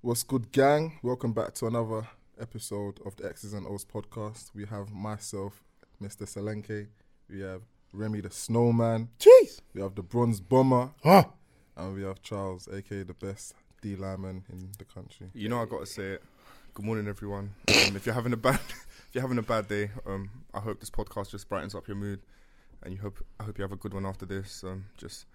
What's good, gang? Welcome back to another episode of the X's and O's podcast. We have myself, Mr. Selenke. We have Remy the Snowman. Jeez. We have the Bronze Bomber. Huh. And we have Charles, aka the best D lineman in the country. You know I gotta say it. Good morning, everyone. Um, if you're having a bad, if you're having a bad day, um, I hope this podcast just brightens up your mood, and you hope I hope you have a good one after this. Um, just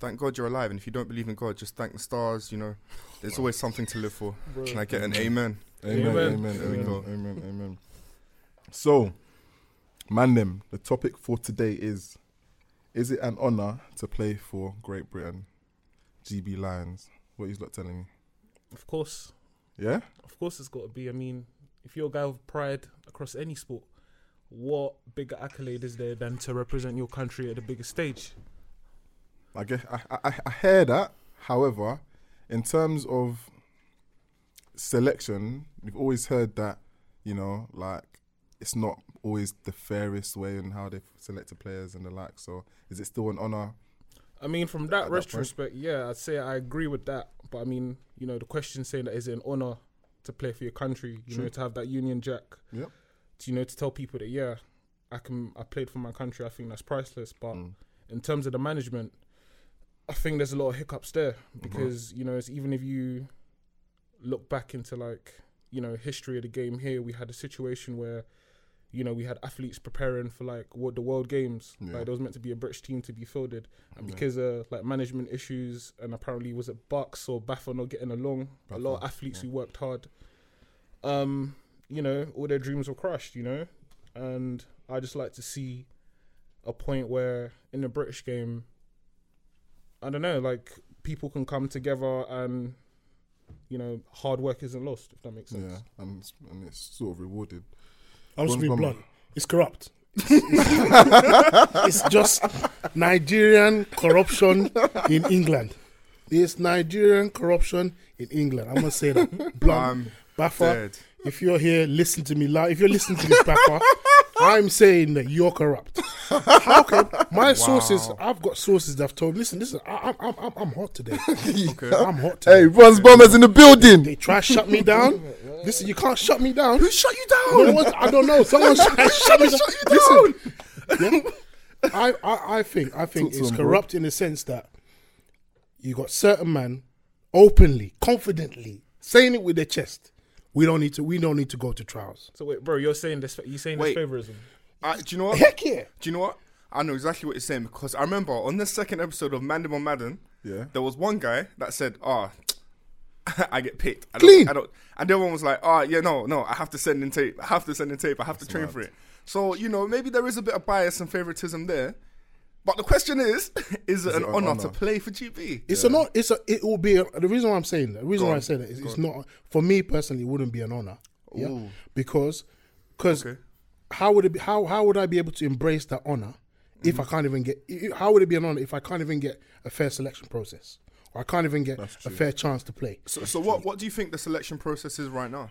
thank God you're alive, and if you don't believe in God, just thank the stars. You know, there's always something to live for. Can I get an amen? Amen, Amen. amen, There we amen, go. amen, amen. So, man, them. The topic for today is: Is it an honor to play for Great Britain? GB Lions. What you lot telling me? Of course. Yeah. Of course it's got to be. I mean, if you're a guy with pride across any sport, what bigger accolade is there than to represent your country at the biggest stage? I guess I, I I hear that. However, in terms of selection, we've always heard that you know, like it's not always the fairest way in how they select the players and the like. So, is it still an honor? I mean, from At that that point. retrospect, yeah, I'd say I agree with that. But I mean, you know, the question saying that is it an honor to play for your country? You True. know, to have that Union Jack. Yep. To, you know, to tell people that yeah, I can, I played for my country. I think that's priceless. But Mm. in terms of the management, I think there's a lot of hiccups there Mm-hmm. because you know, it's even if you look back into like you know history of the game here, we had a situation where you know we had athletes preparing for like what the World Games, Yeah. like there was meant to be a British team to be fielded, and Yeah. because of like management issues and apparently was it Bucks or BAFA not getting along, a lot of athletes yeah. who worked hard, um, you know, all their dreams were crushed, you know, and I just like to see a point where in the British game, I don't know, like people can come together and you know hard work isn't lost. If that makes sense. Yeah, and it's, and it's sort of rewarded. I'm just being blunt. It's corrupt. it's just Nigerian corruption in England. It's Nigerian corruption in England. I'm gonna say that. Blunt. I'm BAFA, if you're here, listen to me loud. If you're listening to this, BAFA, I'm saying that you're corrupt. How can my sources? Wow. I've got sources that have told. Listen, listen. I, I'm, I'm, I'm hot today. Okay. I'm hot today. Hey, Bronze Bombers in the building. They try to shut me down. Listen, you can't shut me down. Who shut you No down? one- I don't know. Someone shut, shut me down. Listen, yeah, I, I, I think I think Talk it's him, bro. corrupt in the sense that you got certain man openly, confidently saying it with their chest. We don't need to. We don't need to go to trials. So wait, bro, you're saying this? You're saying Wait. this favorism? Uh, do you know what? Heck yeah! Do you know what? I know exactly what you're saying because I remember on the second episode of Mandem on Madden, Yeah. there was one guy that said, "Ah, I get picked." I Clean. Don't, I don't. And the other one was like, "Ah, yeah, no, no, I have to send in tape. I have to send in tape. I have to train mad. for it." So you know, maybe there is a bit of bias and favoritism there. But the question is, is it an honor, honour? to play for GB? It's a not. It's a. It will be a, the reason why I'm saying that. The reason Go why I say that is it's not for me personally. It wouldn't be an honor. Yeah, Ooh. because because Okay. how would it be? How how would I be able to embrace that honor if Mm-hmm. I can't even get? How would it be an honor if I can't even get a fair selection process, or I can't even get a fair chance to play? So, so what? What do you think the selection process is right now?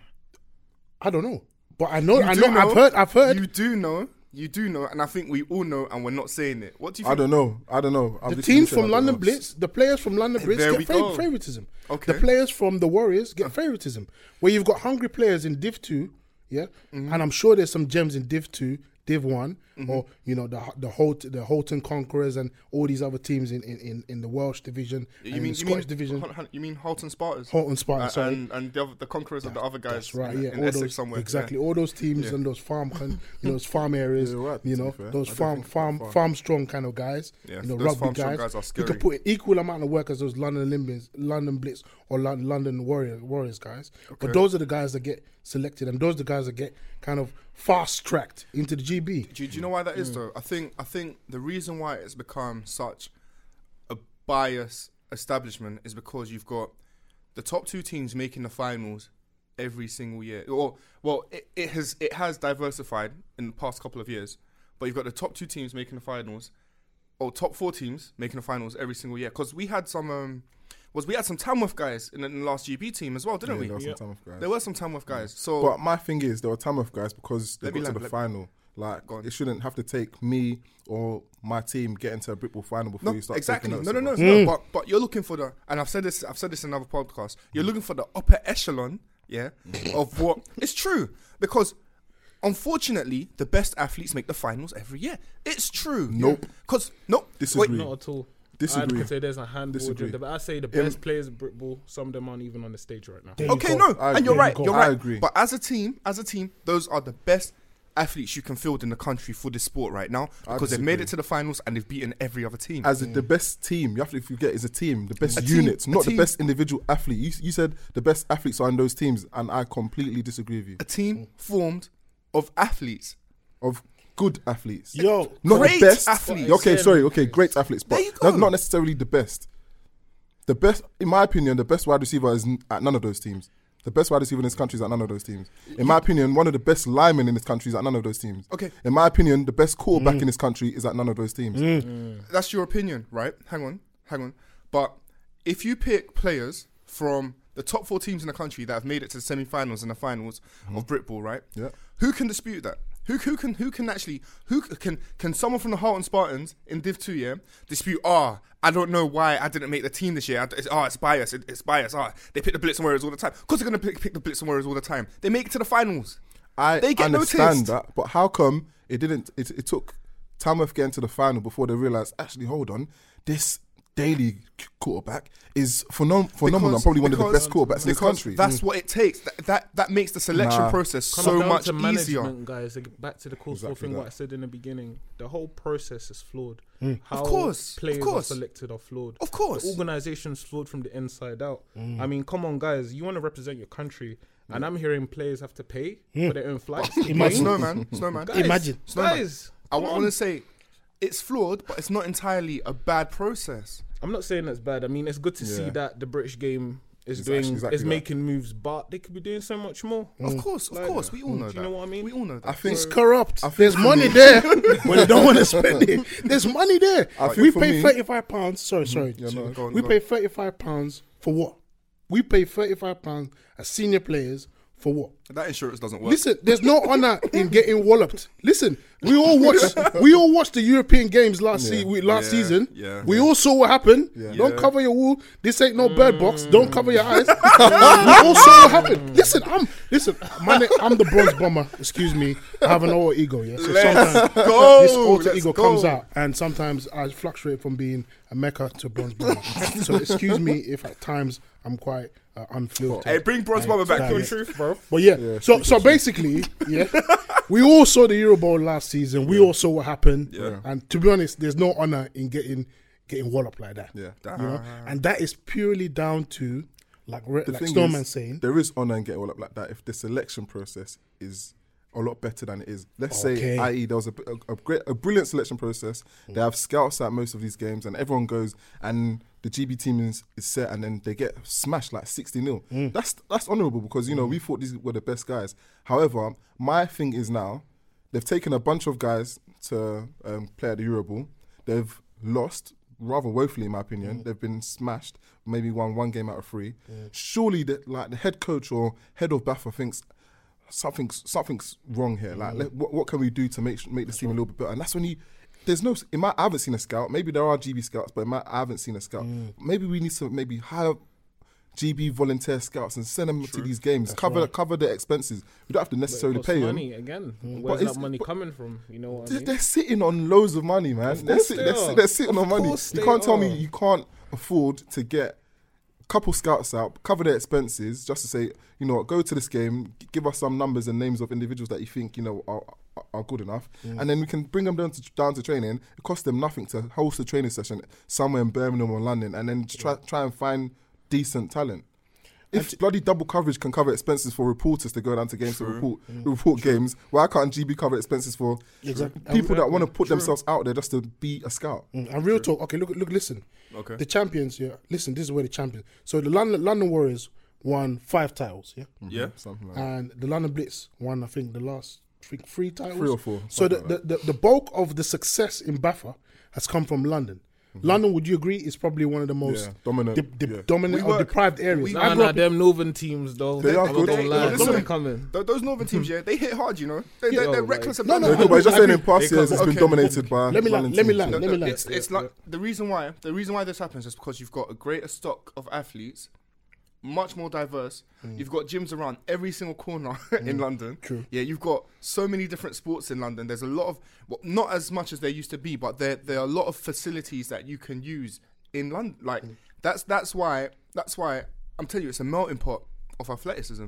I don't know, but I know. You I do know, I've heard. I've heard. You do know. You do know, and I think we all know, and we're not saying it. What do you I don't know. I don't know. I've the teams from London know. Blitz, the players from London Blitz There get we fa- favoritism. Okay. The players from the Warriors get favoritism. Where you've got hungry players in Div Two, yeah, Mm-hmm. and I'm sure there's some gems in Div Two, Div One, or you know the the Holt, the Holton Conquerors and all these other teams in in, in, the Welsh division You and mean the you Scottish mean division. Hol- You mean Holton Spartans? Holton Spartans, Uh, and and the, other, the conquerors of the other guys. That's right, in, yeah. in all Essex those, somewhere. exactly. yeah. All those teams Yeah. and those farm, you know, those farm areas. Right, you know, those farm, farm, farm strong kind of guys. Yeah, you know, those rugby guys. guys are You could put an equal amount of work as those London Olympians, London Blitz, or London Warriors, Warriors guys. But those are the guys that get selected, and those are the guys that get kind of fast tracked into the GB. Do, you- do you know why that is Mm. though? I think I think the reason why it's become such a bias establishment is because you've got the top two teams making the finals every single year. Or well, it, it has it has diversified in the past couple of years, but you've got the top two teams making the finals, or top four teams making the finals every single year. Because we had some um, was we had some Tamworth guys in the, in the last GB team as well, didn't Yeah, we? there were Yeah. some Tamworth guys. There were some Tamworth guys. So But my thing is, there were Tamworth guys because they Let me got to land- the final. Like Go it shouldn't have to take me or my team getting to a Britbowl final before No, you start. exactly. taking No, no, no, of no. Mm. But but you're looking for the, and I've said this. I've said this in another podcast. You're looking for the upper echelon, yeah, mm. of what it's true because. Unfortunately, the best athletes make the finals every year. It's true. Nope. Because no, Disagree. wait, Not at all. Disagree. I could say there's a handful. Disagree. Of, I say the best players at Britbowl. Some of them aren't even on the stage right now. Okay, no, I and you're right. You're right. I right. agree. But as a team, as a team, those are the best athletes you can field in the country for this sport right now because they've made it to the finals and they've beaten every other team. As mm. the best team, you have to forget is a team, the best A team- units, not the best individual athlete. You, you said the best athletes are in those teams, and I completely disagree with you. a team formed of athletes. Of good athletes, Yo, not Great the best. athletes. Okay, sorry, okay, great athletes, but There not, not necessarily the best. The best, in my opinion, the best wide receiver is at none of those teams. The best wide receiver in this country is at none of those teams. In my opinion, one of the best linemen in this country is at none of those teams. Okay, In my opinion, the best quarterback Mm. in this country is at none of those teams. Mm. Mm. that's your opinion, right? Hang on, hang on. But if you pick players from the top four teams in the country that have made it to the semi-finals and the finals mm. of Britbowl, right? Yeah. Who can dispute that? Who, who can who can actually who can can someone from the Harlem Spartans in Div Two yeah dispute? Ah, I don't know why I didn't make the team this year. It's, oh, it's bias. It, it's bias. Ah, they pick the Blitz and Warriors all the time. Of course, they're gonna pick, pick the Blitz and Warriors all the time. They make it to the finals. I They get understand noticed. that, but how come it didn't? It, it took Tamworth getting to the final before they realized. Actually, hold on, this daily quarterback is phenom- phenomenal. Because- probably one of the best quarterbacks in this because country. That's mm. what it takes. That that, that makes the selection Nah. process Come so down much to easier. guys. Back to the course Exactly thing. that. What I said in the beginning, the whole process is flawed. Mm. How course, of players course. are selected are flawed. Of course. the organization's flawed from the inside out. Mm. I mean, come on, guys. You want to represent your country, and I'm hearing players have to pay for their own flights. Imagine. play. Snowman, Snowman. Guys, Imagine. guys. I want to say it's flawed, but it's not entirely a bad process. I'm not saying that's bad. I mean, it's good to see Yeah. that the British game is It's doing actually exactly is that. making moves, but they could be doing so much more. Of course, of Like- course, we all know Do that. you know what I mean? We all know that. I think It's corrupt. I think There's for money me- there, but they don't want to spend it. There's money there. I think We for pay me- thirty-five pounds. Sorry, mm-hmm. sorry. Yeah, no, go on, we go pay thirty-five pounds for what? We pay thirty-five pounds as senior players for what? that insurance doesn't work. Listen, there's no honor in getting walloped. Listen, we all watched we all watched the European games last se- we- last Yeah, season. yeah. We all saw what happened. Yeah. Don't Yeah. cover your wool. This ain't no bird box. Don't cover your eyes. we all saw what happened. Listen, I'm listen. My name, I'm the bronze bomber. Excuse me. I have an alter ego. Yeah. So sometimes go, this alter let's ego go. comes out, and sometimes I fluctuate from being a mecca to bronze bomber. so excuse me if at times I'm quite uh, unfiltered. Hey, bring Bronze Bomber back, Damn please. it. Truth, bro. But yeah, Yeah, so so the basically, yeah, we all saw the Euro Bowl last season. We all saw what happened. Yeah. And to be honest, there's no honor in getting getting walloped like that. Yeah. You know? And that is purely down to like re- The like thing Snowman is, saying. there is honor in getting all up like that if the selection process is a lot better than it is. Let's Okay. say, i.e., there was a, a, a great, a brilliant selection process. They have scouts at most of these games, and everyone goes, and the GB team is, is set, and then they get smashed like sixty 0 mm. That's that's honourable because you know we mm. thought these were the best guys. However, my thing is now they've taken a bunch of guys to um, play at the Euro Bowl. They've lost rather woefully, in my opinion. Mm. They've been smashed. Maybe won one game out of three. Surely, that like the head coach or head of BAFA thinks something's something's wrong here. Like, let, what, what can we do to make make this team a little bit better? And that's when you. There's no. In my, I haven't seen a scout. Maybe there are GB scouts, but in my, I haven't seen a scout. Mm. Maybe we need to maybe hire GB volunteer scouts and send them to these games. cover cover the expenses. We don't have to necessarily Costs pay them. money again. Mm. But Where's it's- that money but- coming from? You know what They're, mean? they're sitting on loads of money, man. They're, course sit- they they're, are. they're sitting Of on money. You can't tell me you can't afford to get a couple scouts out, cover their expenses, just to say, you know, go to this game, give us some numbers and names of individuals that you think you know are are- are good enough, Mm. and then we can bring them down to down to training. It costs them nothing to host a training session somewhere in Birmingham or London, and then try try and find decent talent. If bloody double coverage can cover expenses for reporters to go down to games to report report games, why can't GB cover expenses for Exactly. people that want to put True. themselves out there just to be a scout? Mm, And real talk. Okay, look, look, listen. Okay. The champions. Yeah, listen. This is where the champions. So the London London Warriors won five titles. Yeah, Yeah. something like that. and the London Blitz won. I think the last three, three titles. Three or four, So the, the, the the bulk of the success in BAFA has come from London. Mm-hmm. London, would you agree, is probably one of the most Yeah, dominant. de- de- yeah. dominant We or deprived areas. we- I Nah, grew nah, up- them northern teams though. They are good. not gonna lie, They- they're listen, coming. Th- those northern teams, yeah, they hit hard. You know, They, they, they're oh like- reckless No, about no, No, it. no, but he's just I saying in agree. past years it's been okay. dominated by. Let me land- let me land- let me land. It's, it's like the reason why the reason why this happens is because you've got a greater stock of athletes, much more diverse. Mm. You've got gyms around every single corner in mm. London. True. Yeah, you've got so many different sports in London. There's a lot of well, not as much as there used to be, but there there are a lot of facilities that you can use in London. Like mm. that's that's why that's why I'm telling you, it's a melting pot of athleticism.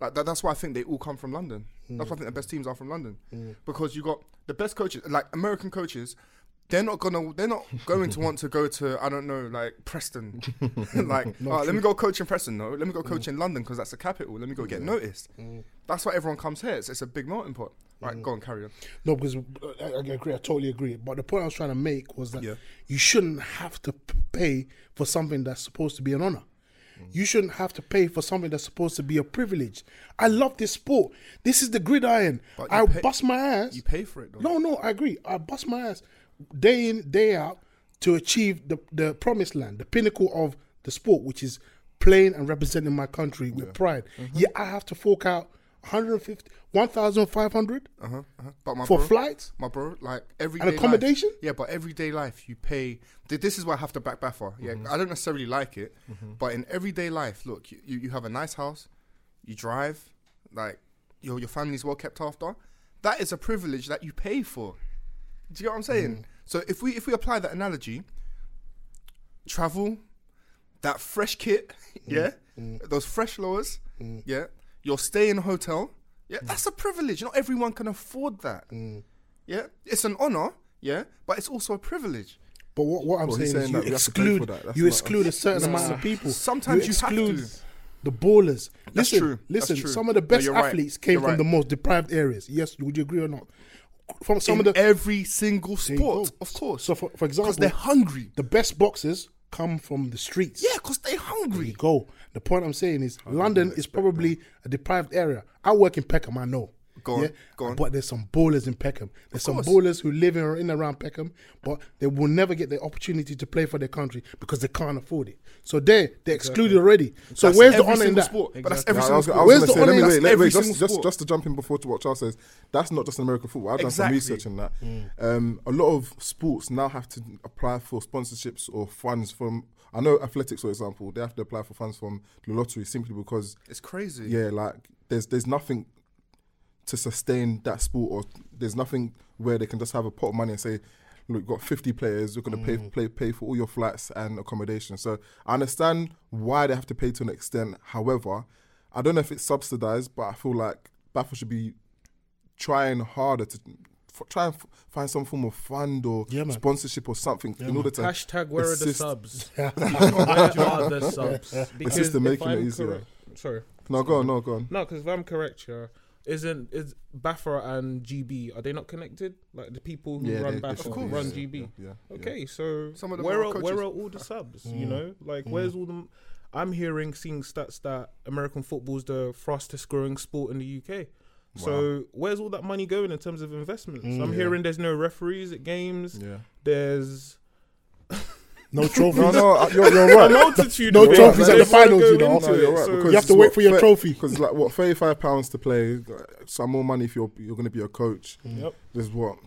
Like that, that's why I think they all come from London. That's why I think the best teams are from London because you got the best coaches, like American coaches. They're not gonna. They're not going to want to go to. I don't know, like Preston. like, oh, let me go coach in Preston. No, let me go mm. coach in London because that's the capital. Let me go get noticed. Mm. That's why everyone comes here. It's, it's a big melting pot. Right, mm. go on, carry on. No, because uh, I, I agree. I totally agree. But the point I was trying to make was that Yeah. you shouldn't have to p- pay for something that's supposed to be an honor. You shouldn't have to pay for something that's supposed to be a privilege. I love this sport. This is the gridiron. I pay- bust my ass. You pay for it, though. No, no, I agree. I bust my ass day in, day out to achieve the, the promised land, the pinnacle of the sport, which is playing and representing my country with pride. Mm-hmm. Yet I have to fork out 150, 1,500 Uh huh. Uh-huh. But my for bro, flights. my bro, like every And accommodation? Yeah, but everyday life you pay. This is why I have to back BAFA. Yeah, Mm-hmm. I don't necessarily like it, but in everyday life, look, you, you have a nice house, you drive, like your your family's well kept after. That is a privilege that you pay for. Do you get what I'm saying? Mm-hmm. So if we if we apply that analogy, travel, that fresh kit, yeah, Mm-hmm. those fresh lowers, yeah, your stay in a hotel, yeah, hmm. that's a privilege. Not everyone can afford that. Hmm. Yeah, it's an honor, yeah, but it's also a privilege. But what, what I'm Well, he's saying, is saying you that we have to pay exclude that. That's you not exclude a us. certain amount of people. Sometimes you have exclude to. the ballers. That's listen, true. That's listen. true. Some of the No, best you're right. athletes came You're from right. the most deprived areas. Yes, would you agree or not? From some in of the every single you sport, go. of course. So, for, for because example, they're hungry. the best boxers come from the streets. Yeah, because they're There hungry. you go. The point I'm saying is, London is probably a deprived area. I work in Peckham, I know. Go on, go on. But there's some ballers in Peckham. There's some ballers who live in or in and around Peckham, but they will never get the opportunity to play for their country because they can't afford it. So they they're excluded already. So That's where's the honor in single that? Sport. But that's Exactly. every Yeah, I single was, sport. Where's the say, let me honor in wait, that? let, wait just, just, just to jump in before to what Charles says, that's not just American football. I've done Exactly. some research on that. Um, a lot of sports now have to apply for sponsorships or funds from. I know athletics, for example, they have to apply for funds from the lottery simply because, It's crazy. yeah, like there's there's nothing to sustain that sport, or there's nothing where they can just have a pot of money and say, look, you've got 50 players, you're going to pay, mm. pay pay for all your flights and accommodation. So I understand why they have to pay to an extent. However, I don't know if it's subsidized, but I feel like BAFA should be trying harder to f- try and f- find some form of fund or Yeah, sponsorship or something in order to Hashtag where are the subs? where are the subs? Because Assist in if making it I'm easier. correct- Sorry. No, go on, no, go on. No, because if I'm correct, yeah, isn't is BAFA and GB are they not connected? Like the people who Yeah, run they- they BAFA should run yeah, GB. Yeah, yeah. Okay, so Some of them where are are coaches. where are all the subs? You mm. know, like mm. where's all the? I'm hearing, seeing stats that American football's the fastest growing sport in the UK. So where's all that money going in terms of investments? Mm, I'm hearing there's no referees at games. Yeah. There's No trophies. No, no, uh, you're, you're a right. multitude. No of trophies at the finals, you know. No, you're right, So- because You have to wait for your trophy. Because it's like what, thirty-five pounds to play, some more money if you're you're going to be a coach. Yep. There's what?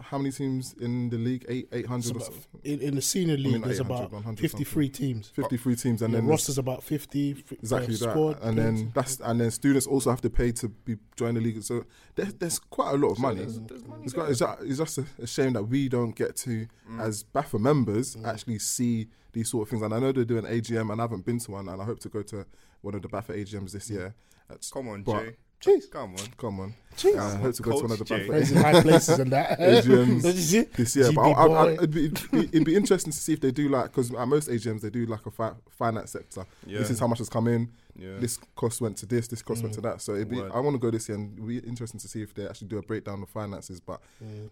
How many teams in the league? Eight, eight hundred, in, in the senior league, mean, there's about 100 53 teams. fifty-three teams, and And the then there's- roster's about 50. f- exactly uh, that, squad and players. then that's and then students also have to pay to be join the league. So there's, there's quite a lot of money. there's- there's money It's, there. got, it's, ju- it's just a, a shame that we don't get to, as BAFA members, actually see these sort of things. And I know they're doing AGM, and I haven't been to one, and I hope to go to one of the BAFA AGMs this year. That's, Come on, but- Jay. Jeez. Come on. Come on, Jeez. Uh, I hope to go to one of the Coach Jay. High places and that. AGMs Did you see? this year. But I, I, I, it'd, be, it'd, be, it'd be interesting to see if they do like because at most AGMs they do like a fi- finance sector. Yeah. This is how much has come in. Yeah. This cost went to this. This cost went to that. So it'd be. Word. I want to go this year and it'd be interesting to see if they actually do a breakdown of finances. But Mm.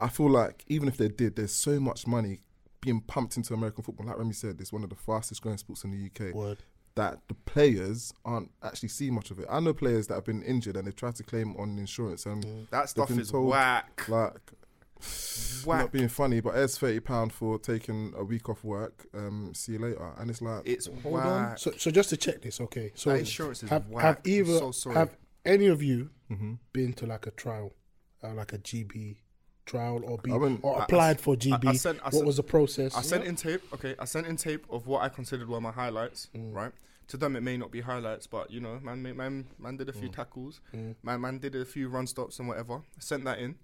I feel like even if they did, there's so much money being pumped into American football. Like Remy said, it's one of the fastest growing sports in the UK. Word. That the players aren't actually seeing much of it. I know players that have been injured and they've tried to claim on insurance and That stuff been is told- whack. like whack. Not being funny, but it's thirty pound for taking a week off work. Um, see you later, and it's like It's Hold whack. on. So, so just to check this, okay. So that insurance is have whack. have either so sorry. have any of you mhm. been to like a trial, uh, like a GB trial, or be I went- or I- I applied for GB? I sent- I what sent- was the process? I sent in tape. Okay, I sent in tape of what I considered were my highlights. Mm. Right. To them, it may not be highlights, but you know, man, man, man, man did a few tackles. Mm. Man, man did a few run stops and whatever. Sent that in.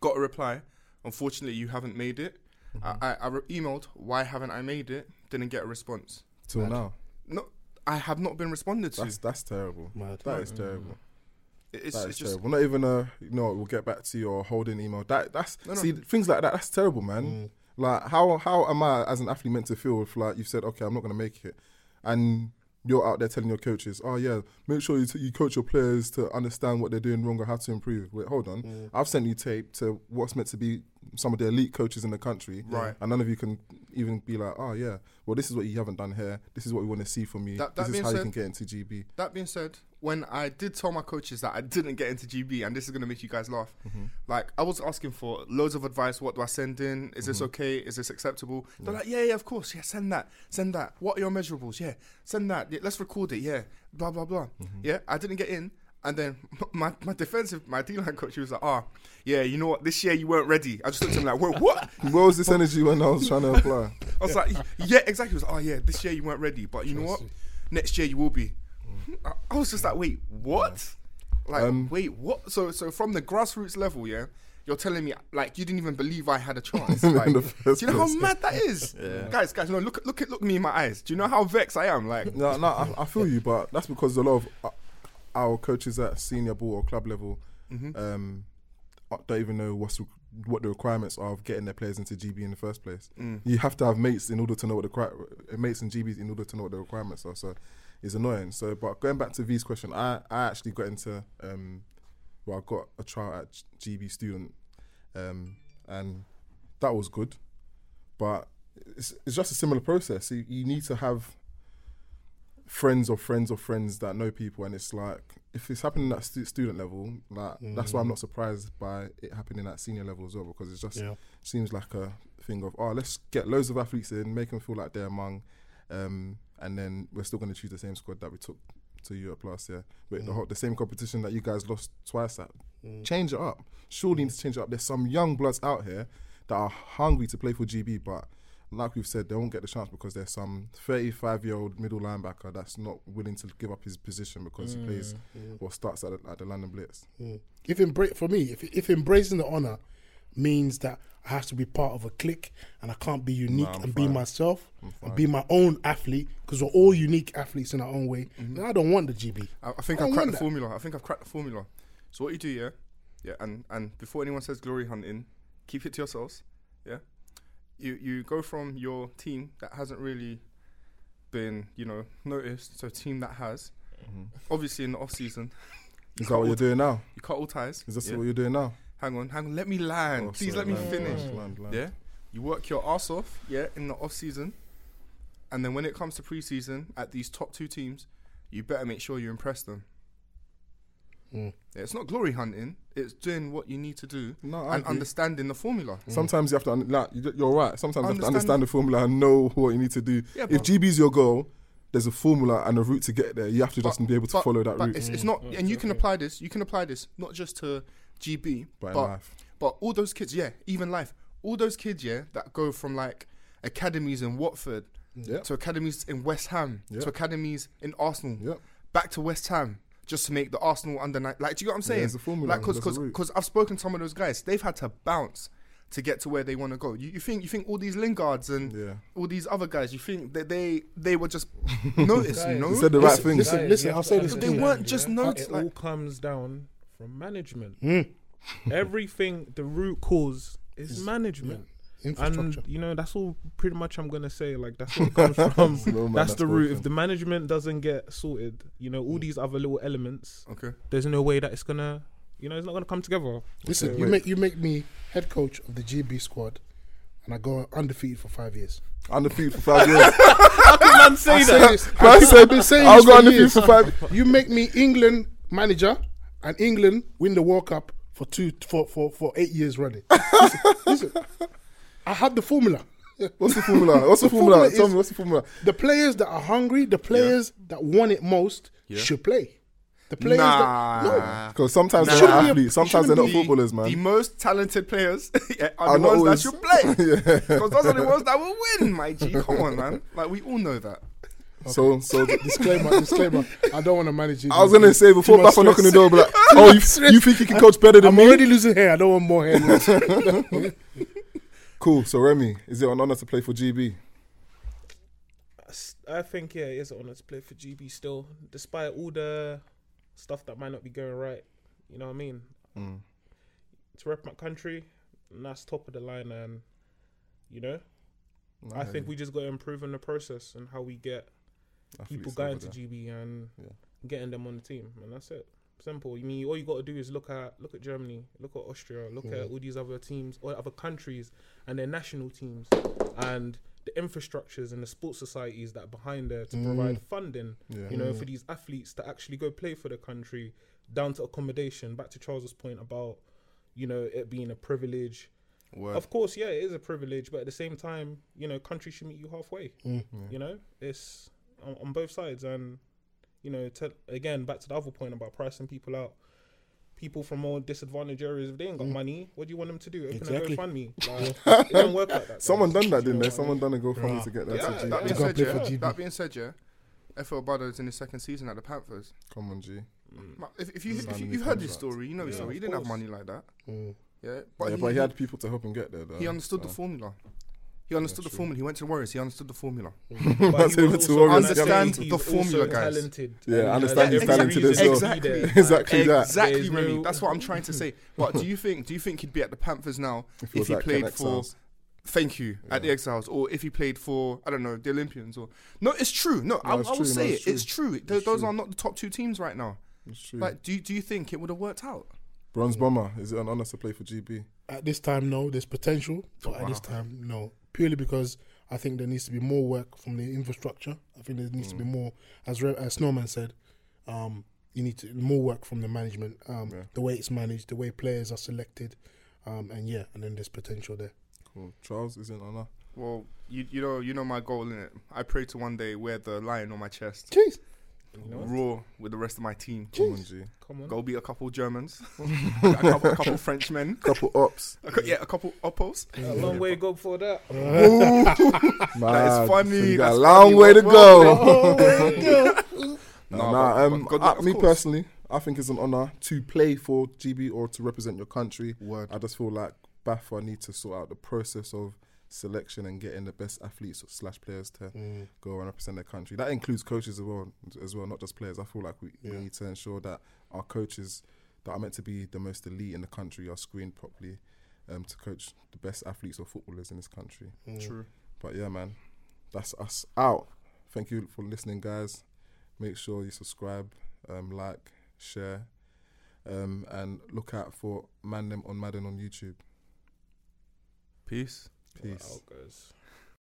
Got a reply. Unfortunately, you haven't made it. Mm-hmm. I, I, I re- emailed. Why haven't I made it? Didn't get a response. till Mad. now. No, I have not been responded to. That's that's terrible. Mad. That is terrible. It- it's, That it's just terrible. Not even a you know we'll get back to your holding email. That that's No, no. see things like that. That's terrible, man. Mm. Like how how am I as an athlete meant to feel if like you've said okay I'm not gonna make it, and you're out there telling your coaches oh yeah make sure you t- you coach your players to understand what they're doing wrong or how to improve. Wait hold on, Mm. I've sent you tape to what's meant to be some of the elite coaches in the country, Right. And none of you can even be like oh yeah well this is what you haven't done here. This is what we want to see from you. That- that this is how you can get into GB. That being said, when I did tell my coaches that I didn't get into GB, and this is gonna make you guys laugh, Mm-hmm. like I was asking for loads of advice. What do I send in? Is Mm-hmm. this okay? Is this acceptable? They're like, yeah, yeah, of course, yeah, send that, send that. What are your measurables? Yeah, send that. Yeah, let's record it. Yeah, blah blah blah. Mm-hmm. Yeah, I didn't get in. And then my, my defensive, my D line coach, he was like, "Ah, yeah, you know what? This year you weren't ready." I just looked at him like, "Wait, what?" Where was this energy when I was trying to apply? I was like, "Yeah, exactly." He was, "Oh yeah, this year you weren't ready, but you know what? Next year you will be." I, was just like, "Wait, what?" Like, Um, wait, what? So, so from the grassroots level, yeah, you're telling me like you didn't even believe I had a chance. Like, the do you know how place. mad that is, guys? Guys, no, look, look at look me in my eyes. Do you know how vexed I am? Like, No, no, I, I feel you, but that's because a lot of uh, our coaches at senior ball or club level mhm. um, uh, don't even know what's re- what the requirements are of getting their players into GB in the first place. Mm. You have to have mates in order to know what the cri- uh, mates in GB in order to know what the requirements are. So it's annoying. So, but going back to V's question, I I actually got into um, well, I got a trial at GB student, um, and that was good, but it's it's just a similar process. You, you need to have friends or friends or friends that know people, and it's like if it's happening at stu- student level, like that's why I'm not surprised by it happening at senior level as well, because it just Yeah. seems like a thing of oh, let's get loads of athletes in, make them feel like they're among, um, and then we're still going to choose the same squad that we took to Europe last year, with the, mm. whole, the same competition that you guys lost twice at. Mm. Change it up. Surely need to change it up. There's some young bloods out here that are hungry to play for GB, but like we've said, they won't get the chance because there's some 35 year old middle linebacker that's not willing to give up his position because he plays mm. or starts at the, at the London Blitz. Mm. If embra- for me, if if embracing the honor means that I have to be part of a clique and I can't be unique Nah, I'm and be myself and be my own athlete because we're all unique athletes in our own way, Mm-hmm. I don't want the GB. I, I think I I've cracked the formula. I think I've cracked the formula. So what you do, yeah, yeah, and and before anyone says glory hunting, keep it to yourselves, yeah. You you go from your team that hasn't really been, you know, noticed, to a team that has. Obviously, in the off season, Is that what you're doing now? you cut all ties. Is this yeah? what you're doing now? Hang on, hang on. Let me land. Oh, Please sorry, let me finish. land, land, land. Yeah, you work your ass off, yeah, in the off season, and then when it comes to preseason at these top two teams, you better make sure you impress them. Mm. Yeah, it's not glory hunting; it's doing what you need to do No, and agree. understanding the formula. Sometimes you have to, un- like, you- you're right. Sometimes you have to Understand- understand the formula and know what you need to do. Yeah, if but- GB's your goal, there's a formula and a route to get there. You have to just be able to but- follow that But route. it's, it's not, and you can apply this. You can apply this not just to GB, But but in life. but all those kids, yeah, even life, all those kids, yeah, that go from like academies in Watford mm. Yep. to academies in West Ham Yep. to academies in Arsenal, Yep. back to West Ham just to make the Arsenal under nine. Like, do you get what I'm saying? there's a formula, Like, because there's a route. because I've spoken to some of those guys, they've had to bounce to get to where they want to go. You, you think you think all these Lingards and Yeah. all these other guys, you think that they they were just noticed? Guys, no, You said the right Listen, things. listen, Guys, listen, I'll say this They to you. understand, weren't just yeah, noticed, It like- all comes down from management. Mm. Everything, the root cause is management. Infrastructure. And you know that's all pretty much I'm gonna say. Like that's what it comes from. No man that's that's the root. broken. If the management doesn't get sorted, you know Mm. all these other little elements. Okay. There's no way that it's gonna, you know, it's not gonna come together. Listen, Okay, you wait. make you make me head coach of the GB squad, and I go undefeated for five years. Undefeated for five years. How can man say I say that? this. I've been- said, I've saying I'll this go for undefeated years. for five. You make me England manager, and England win the World Cup for two for for, for eight years running. listen, listen, I had the formula. What's the formula? What's the, The formula? formula Tell me what's the formula? The players that are hungry, the players that want it most, Yeah. should play. The players nah. that no, Because sometimes Nah. they're not athletes, sometimes they're The- footballers, man. The most talented players yeah, are, Are the ones always- that should play. yeah. Because those are the ones that will win, my G. Come on, man. Like, we all know that. So, so disclaimer, disclaimer. I don't want to manage it. I was gonna say before Too much BAFA knocking the door, be like, oh, you, you think you can coach better than me? I'm already losing hair. I don't want more hair. Cool. So Remy, is it an honor to play for GB? I think yeah, it is an honor to play for GB still, despite all the stuff that might not be going right. You know what I mean? Mm. To rep my country, and that's top of the line, and you know, I think we just got to improve in the process and how we get people going to GB and Yeah. getting them on the team, and that's it. Simple. You mean all you got to do is look at look at Germany, look at Austria, look at all these other teams or other countries and their national teams, and the infrastructures and the sports societies that are behind there to provide funding. Yeah. You know, for these athletes to actually go play for the country, down to accommodation. Back to Charles's point about you know it being a privilege. Word. Of course, yeah, it is a privilege, but at the same time, you know, country should meet you halfway. You know, it's on, on both sides, and you know, te- again, back to the other point about pricing people out. People from more disadvantaged areas, if they ain't got money, what do you want them to do? Open Exactly. a GoFundMe? Like, it don't work like that. guys. Someone done that, didn't they? Someone done a GoFundMe Bruh. to get that Yeah, to G. that being said, yeah. for GB. That being said, yeah. Efe Obada's in his second season at the Panthers. Come on, G. Ma- If, if you if Signing you, his you've heard his story, you know his Yeah, story. He didn't have money like that. Mm. Yeah, But, yeah, but he had people to help him get there, though. he understood the formula. He understood the true. formula. He went to the Warriors. He understood the formula. But he was also too obvious. Understand he's the also formula, guys. Talented. Yeah, And, understand he's every talented as well. Exactly. Exactly that. Exactly, Remy. no- That's what I'm trying to say. But do you think do you think he'd be at the Panthers now If if, he played for? Thank you at the Exiles, or if he played for I don't know the Olympians, or no, it's true. No, I, it's I will true, no, say it's it. It's true. It's those true. are not the top two teams right now. It's true. Like, do you, do you think it would have worked out? Bronze Bomber, is it an honor to play for GB? At this time, no. There's potential, but at this time, no. Purely because I think there needs to be more work from the infrastructure. I think there needs to be more, as Re- as Snowman said, um, you need to more work from the management, um, Yeah. the way it's managed, the way players are selected, um, and yeah, and then there's potential there. Cool. Charles, is it an honor? Well, you you know you know my goal in it. I pray to one day wear the lion on my chest, Jeez, You know raw with the rest of my team. Come on, G. Come on. Go beat a couple Germans, a couple, a couple Frenchmen, Couple ops. a cou- yeah, a couple oppos. A long way to go for that. Man, funny, so you got that's a long funny. way to go. No, nah, um, but God, I- me course. personally, I think it's an honor to play for GB or to represent your country. Word. I just feel like BAFA need to sort out the process of selection and getting the best athletes slash players to Mm. go and represent their country. That includes coaches as well, as well, not just players. I feel like we, we need to ensure that our coaches that are meant to be the most elite in the country are screened properly um, to coach the best athletes or footballers in this country. True. But yeah, man, that's us out. Thank you for listening, guys. Make sure you subscribe, um, like, share, um, and look out for Mandem on Madden on YouTube. Peace. Peace.